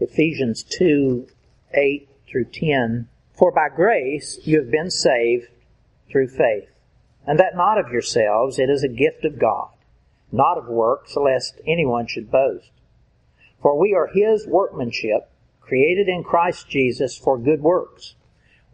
Ephesians 2, 8 through 10. For by grace you have been saved through faith. And that not of yourselves, it is a gift of God, not of works, lest anyone should boast. For we are his workmanship, created in Christ Jesus for good works,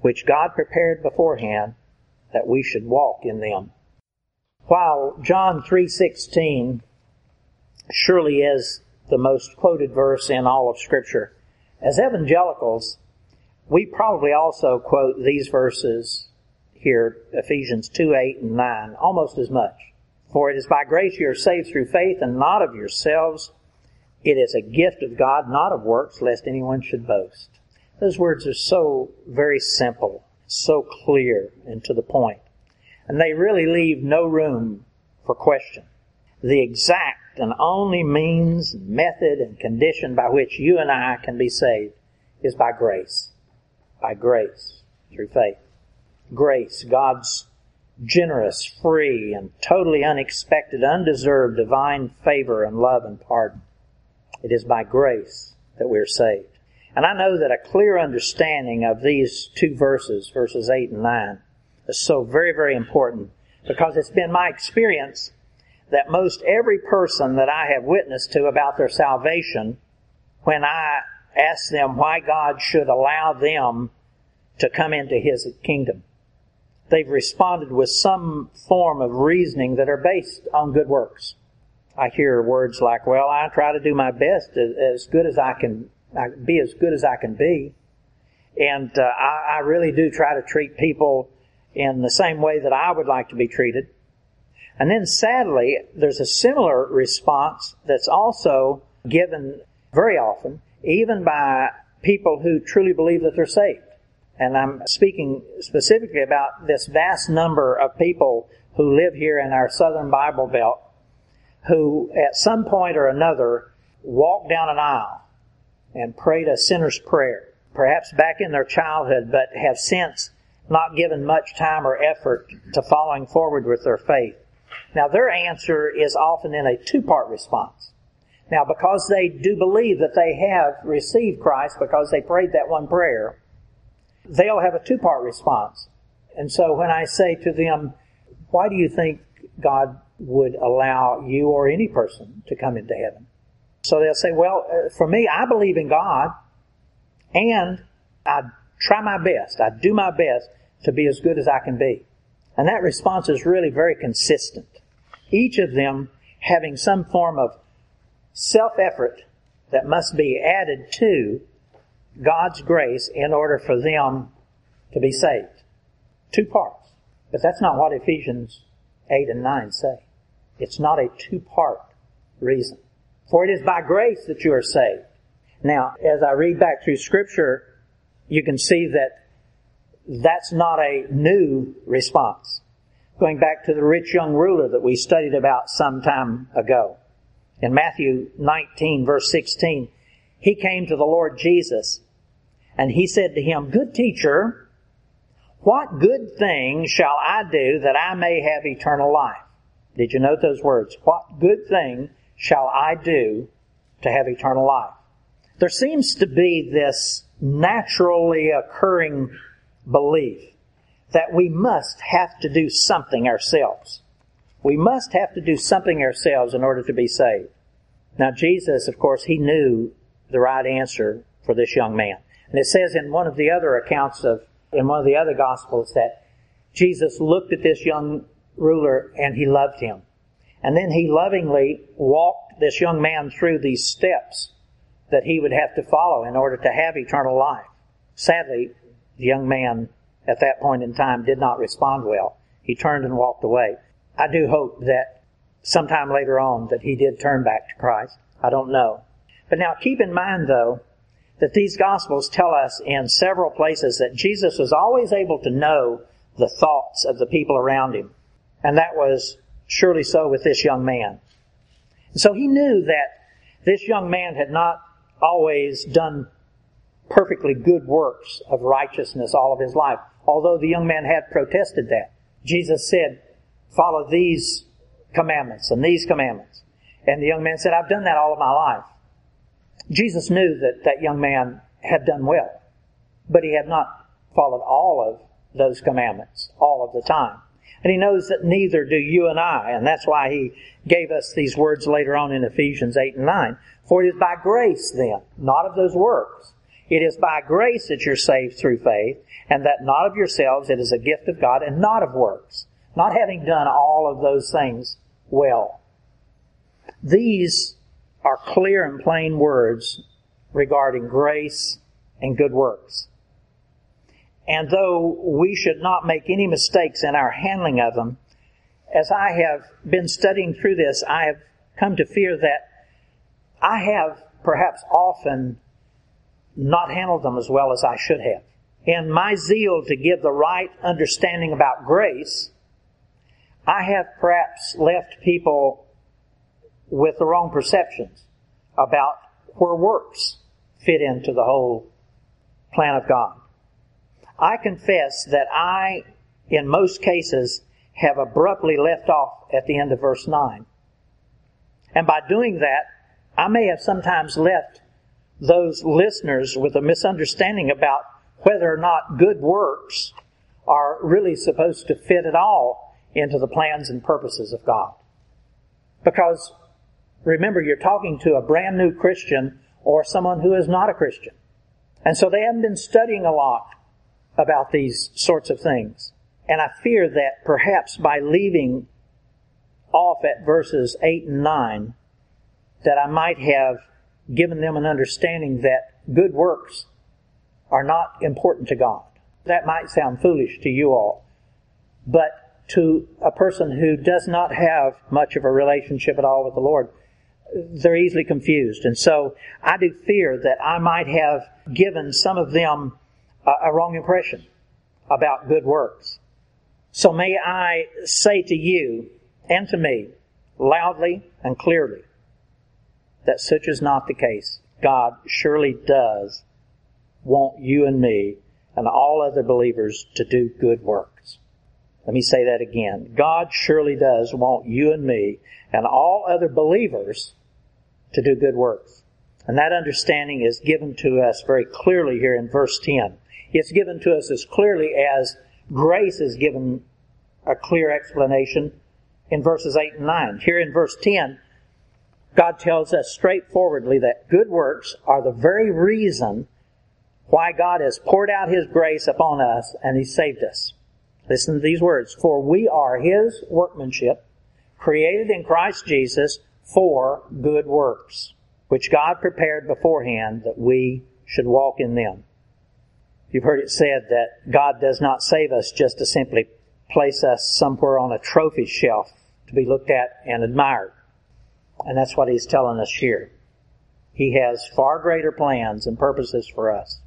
which God prepared beforehand that we should walk in them. While John 3:16 surely is the most quoted verse in all of scripture, as evangelicals, we probably also quote these verses here, Ephesians 2, 8 and 9, almost as much. For it is by grace you are saved through faith and not of yourselves. It is a gift of God, not of works, lest anyone should boast. Those words are so very simple, so clear and to the point. And they really leave no room for question. The exact and only means, method, and condition by which you and I can be saved is by grace. By grace. Through faith. Grace, God's generous, free, and totally unexpected, undeserved divine favor and love and pardon. It is by grace that we're saved. And I know that a clear understanding of these two verses, verses 8 and 9, is so very, very important because it's been my experience that most every person that I have witnessed to about their salvation, when I ask them why God should allow them to come into His kingdom, they've responded with some form of reasoning that are based on good works. I hear words like, well, I try to do my best as, good as I can, be as good as I can be. And uh, I, I really do try to treat people in the same way that I would like to be treated. And then sadly, there's a similar response that's also given very often, even by people who truly believe that they're saved. And I'm speaking specifically about this vast number of people who live here in our southern Bible belt who at some point or another walked down an aisle and prayed a sinner's prayer, perhaps back in their childhood, but have since not given much time or effort to following forward with their faith. Now their answer is often in a two-part response. Now because they do believe that they have received Christ because they prayed that one prayer, they'll have a two-part response. And so when I say to them, why do you think God would allow you or any person to come into heaven. So they'll say, well, uh, for me, I believe in God and I try my best. I do my best to be as good as I can be. And that response is really very consistent. Each of them having some form of self-effort that must be added to God's grace in order for them to be saved. Two parts. But that's not what Ephesians 8 and 9 say. It's not a two-part reason. For it is by grace that you are saved. Now, as I read back through scripture, you can see that that's not a new response. Going back to the rich young ruler that we studied about some time ago. In Matthew 19 verse 16, he came to the Lord Jesus and he said to him, Good teacher, what good thing shall I do that I may have eternal life? Did you note those words? What good thing shall I do to have eternal life? There seems to be this naturally occurring belief that we must have to do something ourselves. We must have to do something ourselves in order to be saved. Now Jesus, of course, he knew the right answer for this young man. And it says in one of the other accounts of, in one of the other gospels that Jesus looked at this young ruler and he loved him. And then he lovingly walked this young man through these steps that he would have to follow in order to have eternal life. Sadly, the young man at that point in time did not respond well. He turned and walked away. I do hope that sometime later on that he did turn back to Christ. I don't know. But now keep in mind though, that these gospels tell us in several places that Jesus was always able to know the thoughts of the people around him. And that was surely so with this young man. So he knew that this young man had not always done perfectly good works of righteousness all of his life, although the young man had protested that. Jesus said, follow these commandments and these commandments. And the young man said, I've done that all of my life. Jesus knew that that young man had done well, but he had not followed all of those commandments all of the time. And he knows that neither do you and I, and that's why he gave us these words later on in Ephesians 8 and 9. For it is by grace then, not of those works. It is by grace that you're saved through faith, and that not of yourselves, it is a gift of God, and not of works. Not having done all of those things well. These are clear and plain words regarding grace and good works. And though we should not make any mistakes in our handling of them, as I have been studying through this, I have come to fear that I have perhaps often not handled them as well as I should have. In my zeal to give the right understanding about grace, I have perhaps left people with the wrong perceptions about where works fit into the whole plan of God. I confess that I, in most cases, have abruptly left off at the end of verse 9. And by doing that, I may have sometimes left those listeners with a misunderstanding about whether or not good works are really supposed to fit at all into the plans and purposes of God. Because remember, you're talking to a brand new Christian or someone who is not a Christian. And so they haven't been studying a lot about these sorts of things. And I fear that perhaps by leaving off at verses 8 and 9, that I might have given them an understanding that good works are not important to God. That might sound foolish to you all, but to a person who does not have much of a relationship at all with the Lord, they're easily confused. And so I do fear that I might have given some of them a, wrong impression about good works. So may I say to you and to me, loudly and clearly, that such is not the case. God surely does want you and me and all other believers to do good works. Let me say that again. God surely does want you and me and all other believers to do good works. And that understanding is given to us very clearly here in verse 10. It's given to us as clearly as grace is given a clear explanation in verses 8 and 9. Here in verse 10, God tells us straightforwardly that good works are the very reason why God has poured out His grace upon us and He saved us. Listen to these words. For we are His workmanship, created in Christ Jesus for good works, which God prepared beforehand that we should walk in them. You've heard it said that God does not save us just to simply place us somewhere on a trophy shelf to be looked at and admired. And that's what he's telling us here. He has far greater plans and purposes for us.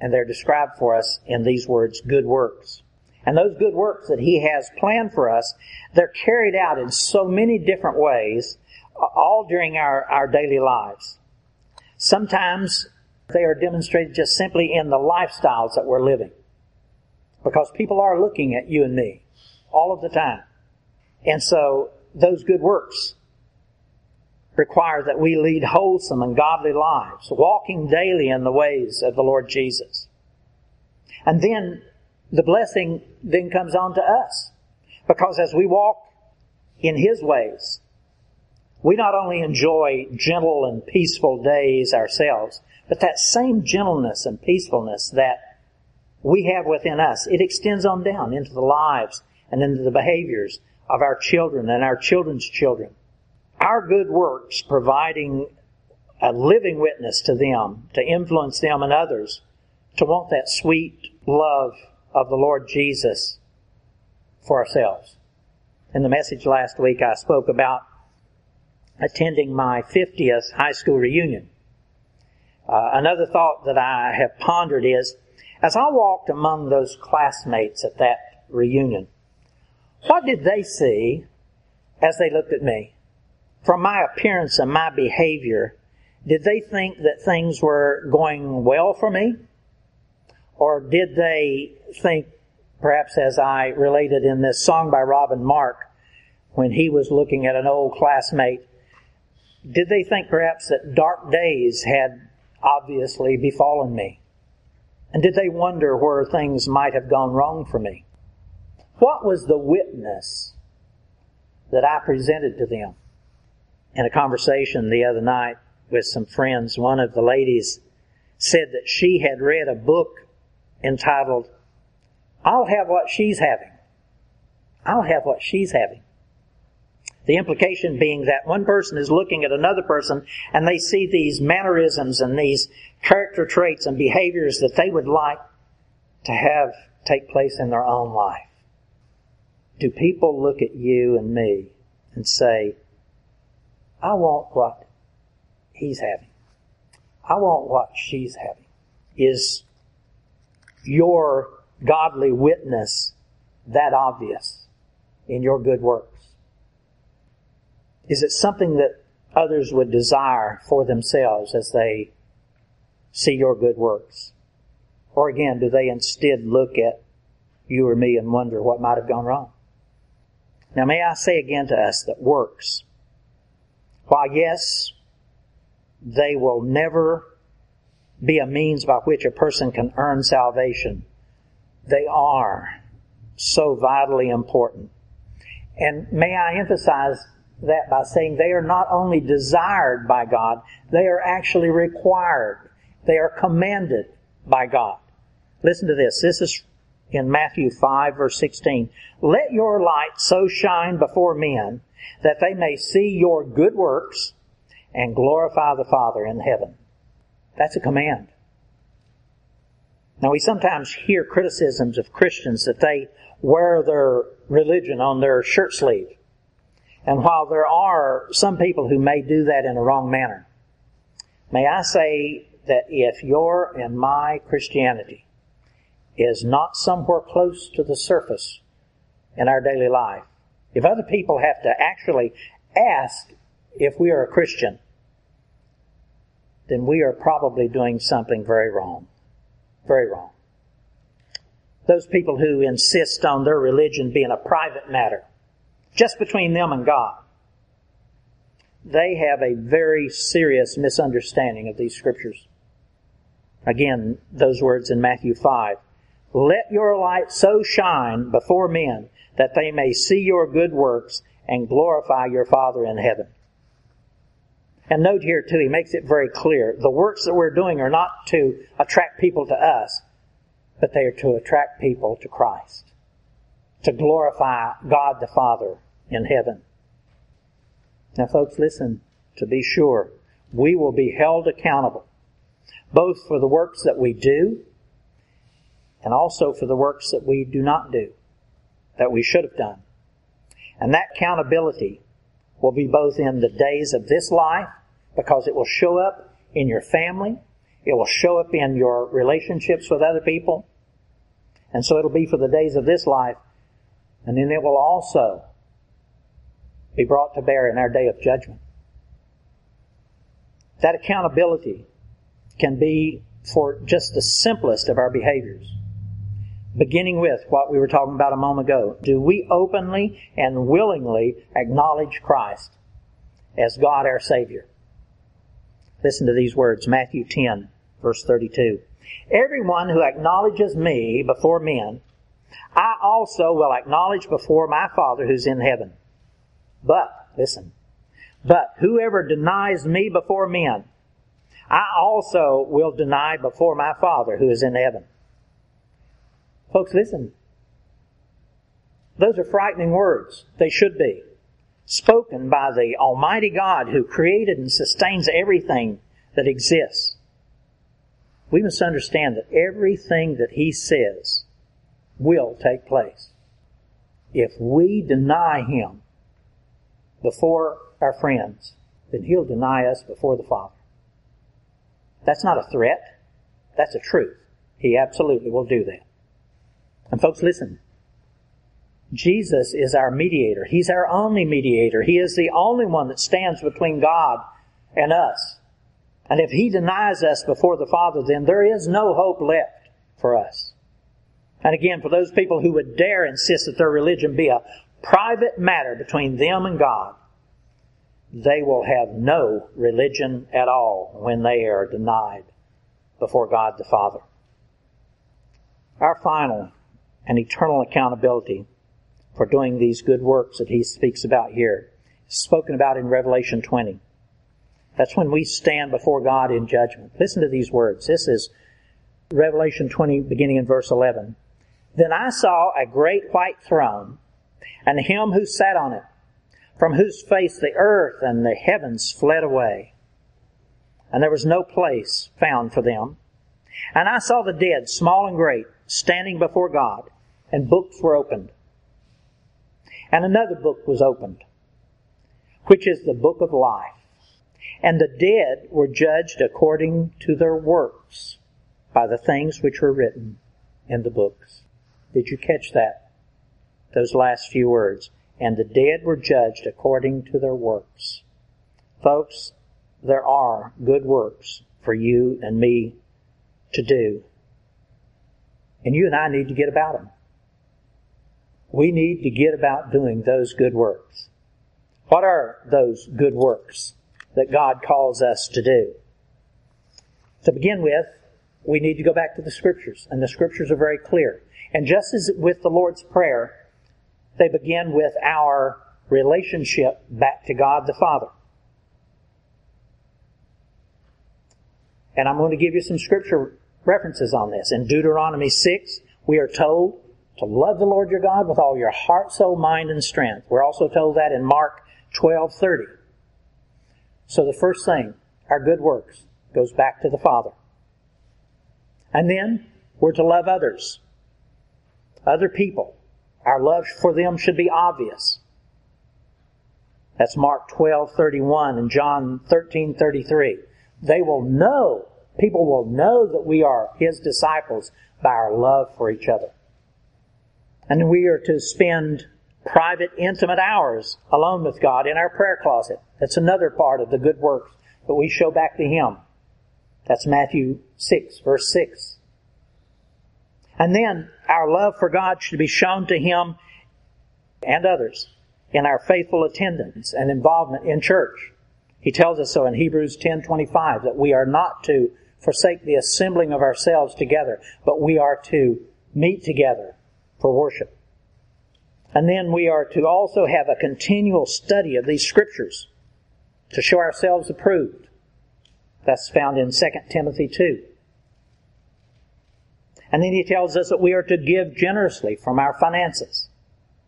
And they're described for us in these words, good works. And those good works that he has planned for us, they're carried out in so many different ways, all during our, our daily lives. Sometimes they are demonstrated just simply in the lifestyles that we're living. Because people are looking at you and me all of the time. And so those good works require that we lead wholesome and godly lives, walking daily in the ways of the Lord Jesus. And then the blessing then comes on to us. Because as we walk in His ways, we not only enjoy gentle and peaceful days ourselves, but that same gentleness and peacefulness that we have within us, it extends on down into the lives and into the behaviors of our children and our children's children. Our good works providing a living witness to them, to influence them and others, to want that sweet love of the Lord Jesus for ourselves. In the message last week, I spoke about attending my 50th high school reunion. Uh, another thought that I have pondered is, as I walked among those classmates at that reunion, what did they see as they looked at me? From my appearance and my behavior, did they think that things were going well for me? Or did they think, perhaps as I related in this song by Robin Mark, when he was looking at an old classmate, Did they think perhaps that dark days had obviously befallen me? And did they wonder where things might have gone wrong for me? What was the witness that I presented to them? In a conversation the other night with some friends, one of the ladies said that she had read a book entitled, I'll have what she's having. I'll have what she's having. The implication being that one person is looking at another person and they see these mannerisms and these character traits and behaviors that they would like to have take place in their own life. Do people look at you and me and say, I want what he's having. I want what she's having. Is your godly witness that obvious in your good works? Is it something that others would desire for themselves as they see your good works? Or again, do they instead look at you or me and wonder what might have gone wrong? Now may I say again to us that works, while yes, they will never be a means by which a person can earn salvation, they are so vitally important. And may I emphasize that by saying they are not only desired by God, they are actually required. They are commanded by God. Listen to this. This is in Matthew 5 verse 16. Let your light so shine before men that they may see your good works and glorify the Father in heaven. That's a command. Now we sometimes hear criticisms of Christians that they wear their religion on their shirt sleeve. And while there are some people who may do that in a wrong manner, may I say that if your and my Christianity is not somewhere close to the surface in our daily life, if other people have to actually ask if we are a Christian, then we are probably doing something very wrong. Very wrong. Those people who insist on their religion being a private matter, just between them and God, they have a very serious misunderstanding of these scriptures. Again, those words in Matthew 5. Let your light so shine before men that they may see your good works and glorify your Father in heaven. And note here too, he makes it very clear. The works that we're doing are not to attract people to us, but they are to attract people to Christ. To glorify God the Father in heaven. Now folks, listen, to be sure, we will be held accountable, both for the works that we do, and also for the works that we do not do, that we should have done. And that accountability will be both in the days of this life, because it will show up in your family, it will show up in your relationships with other people, and so it'll be for the days of this life, and then it will also be brought to bear in our day of judgment. That accountability can be for just the simplest of our behaviors. Beginning with what we were talking about a moment ago. Do we openly and willingly acknowledge Christ as God our Savior? Listen to these words, Matthew 10, verse 32. Everyone who acknowledges me before men, I also will acknowledge before my Father who's in heaven. But, listen, but whoever denies me before men, I also will deny before my Father who is in heaven. Folks, listen. Those are frightening words. They should be. Spoken by the Almighty God who created and sustains everything that exists. We must understand that everything that He says will take place. If we deny Him, before our friends, then he'll deny us before the Father. That's not a threat. That's a truth. He absolutely will do that. And folks, listen. Jesus is our mediator. He's our only mediator. He is the only one that stands between God and us. And if He denies us before the Father, then there is no hope left for us. And again, for those people who would dare insist that their religion be a private matter between them and God, they will have no religion at all when they are denied before God the Father. Our final and eternal accountability for doing these good works that he speaks about here spoken about in Revelation 20. That's when we stand before God in judgment. Listen to these words. This is Revelation 20 beginning in verse 11. Then I saw a great white throne and him who sat on it, from whose face the earth and the heavens fled away. And there was no place found for them. And I saw the dead, small and great, standing before God, and books were opened. And another book was opened, which is the book of life. And the dead were judged according to their works by the things which were written in the books. Did you catch that? Those last few words. And the dead were judged according to their works. Folks, there are good works for you and me to do. And you and I need to get about them. We need to get about doing those good works. What are those good works that God calls us to do? To begin with, we need to go back to the scriptures, and the scriptures are very clear. And just as with the Lord's Prayer, they begin with our relationship back to God the Father. And I'm going to give you some scripture references on this. In Deuteronomy 6, we are told to love the Lord your God with all your heart, soul, mind, and strength. We're also told that in Mark 12:30. So the first thing, our good works, goes back to the Father. And then we're to love others, other people. Our love for them should be obvious. That's Mark 12:31 and John 13:33. They will know, people will know that we are his disciples by our love for each other. And we are to spend private, intimate hours alone with God in our prayer closet. That's another part of the good works that we show back to Him. That's Matthew 6, verse 6. And then our love for God should be shown to Him and others in our faithful attendance and involvement in church. He tells us so in Hebrews 10:25 that we are not to forsake the assembling of ourselves together, but we are to meet together for worship. And then we are to also have a continual study of these scriptures to show ourselves approved. That's found in 2 Timothy 2. And then he tells us that we are to give generously from our finances.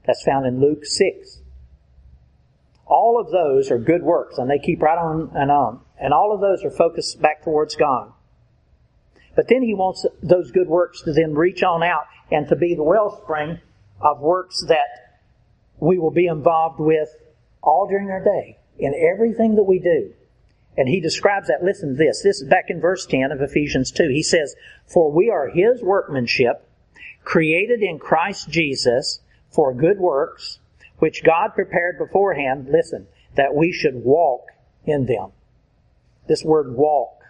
That's found in Luke 6. All of those are good works and they keep right on and on. And all of those are focused back towards God. But then he wants those good works to then reach on out and to be the wellspring of works that we will be involved with all during our day in everything that we do. And he describes that. Listen to this. This is back in verse 10 of Ephesians 2. He says, For we are his workmanship, created in Christ Jesus for good works, which God prepared beforehand, listen, that we should walk in them. This word walk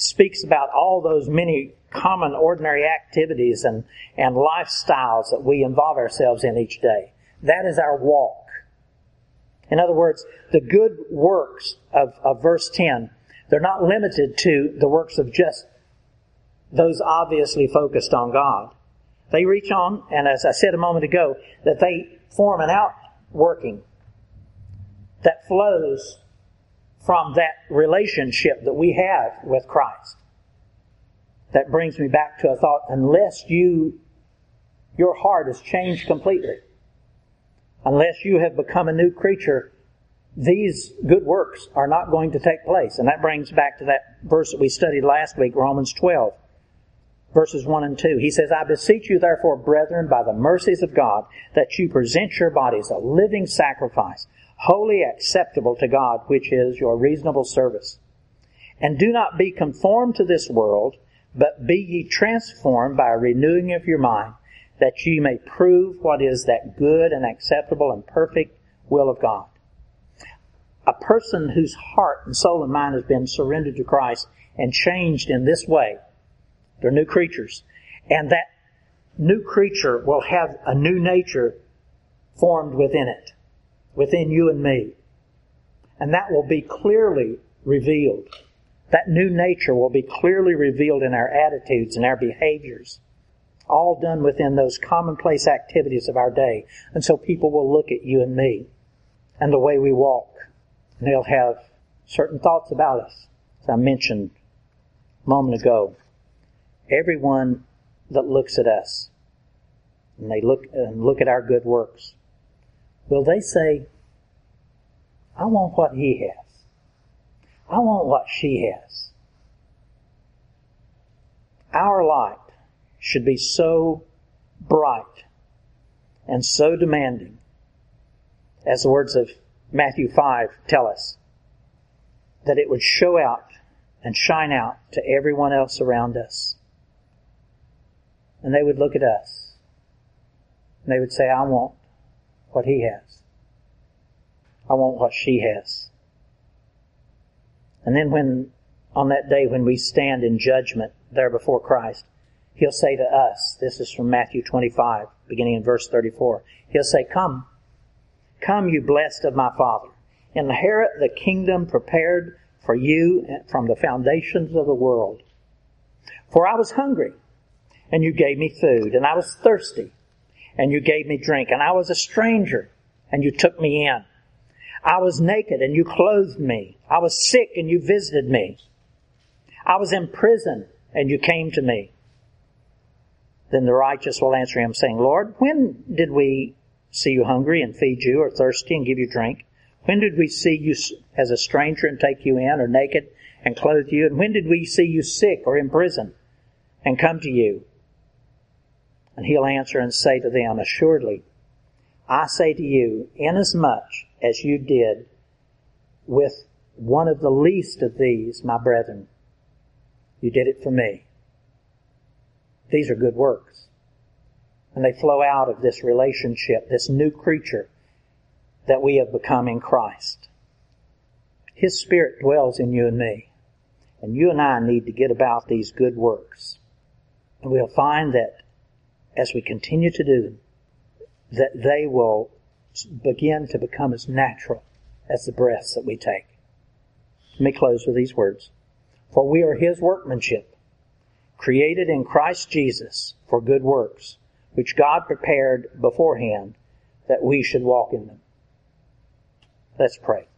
speaks about all those many common ordinary activities and, and lifestyles that we involve ourselves in each day. That is our walk. In other words, the good works of, of verse 10, they're not limited to the works of just those obviously focused on God. They reach on, and as I said a moment ago, that they form an outworking that flows from that relationship that we have with Christ. That brings me back to a thought, unless you, your heart is changed completely, unless you have become a new creature, these good works are not going to take place. And that brings back to that verse that we studied last week, Romans 12, verses 1 and 2. He says, I beseech you therefore, brethren, by the mercies of God, that you present your bodies a living sacrifice, holy acceptable to God, which is your reasonable service. And do not be conformed to this world, but be ye transformed by a renewing of your mind, that ye may prove what is that good and acceptable and perfect will of God. A person whose heart and soul and mind has been surrendered to Christ and changed in this way, they're new creatures. And that new creature will have a new nature formed within it within you and me. And that will be clearly revealed. That new nature will be clearly revealed in our attitudes and our behaviors. All done within those commonplace activities of our day. And so people will look at you and me and the way we walk. And they'll have certain thoughts about us. As I mentioned a moment ago, everyone that looks at us and they look and look at our good works, will they say, I want what he has. I want what she has. Our light should be so bright and so demanding, as the words of Matthew 5 tell us, that it would show out and shine out to everyone else around us. And they would look at us and they would say, I want what he has. I want what she has. And then when, on that day when we stand in judgment there before Christ, He'll say to us, this is from Matthew 25, beginning in verse 34, He'll say, Come, come you blessed of my Father, inherit the kingdom prepared for you from the foundations of the world. For I was hungry, and you gave me food, and I was thirsty, and you gave me drink, and I was a stranger, and you took me in. I was naked and you clothed me. I was sick and you visited me. I was in prison and you came to me. Then the righteous will answer him saying, Lord, when did we see you hungry and feed you or thirsty and give you drink? When did we see you as a stranger and take you in or naked and clothe you? And when did we see you sick or in prison and come to you? And he'll answer and say to them, assuredly, I say to you, inasmuch as you did with one of the least of these, my brethren, you did it for me. These are good works. And they flow out of this relationship, this new creature that we have become in Christ. His Spirit dwells in you and me. And you and I need to get about these good works. And we'll find that as we continue to do them, that they will begin to become as natural as the breaths that we take. Let me close with these words. For we are His workmanship, created in Christ Jesus for good works, which God prepared beforehand that we should walk in them. Let's pray.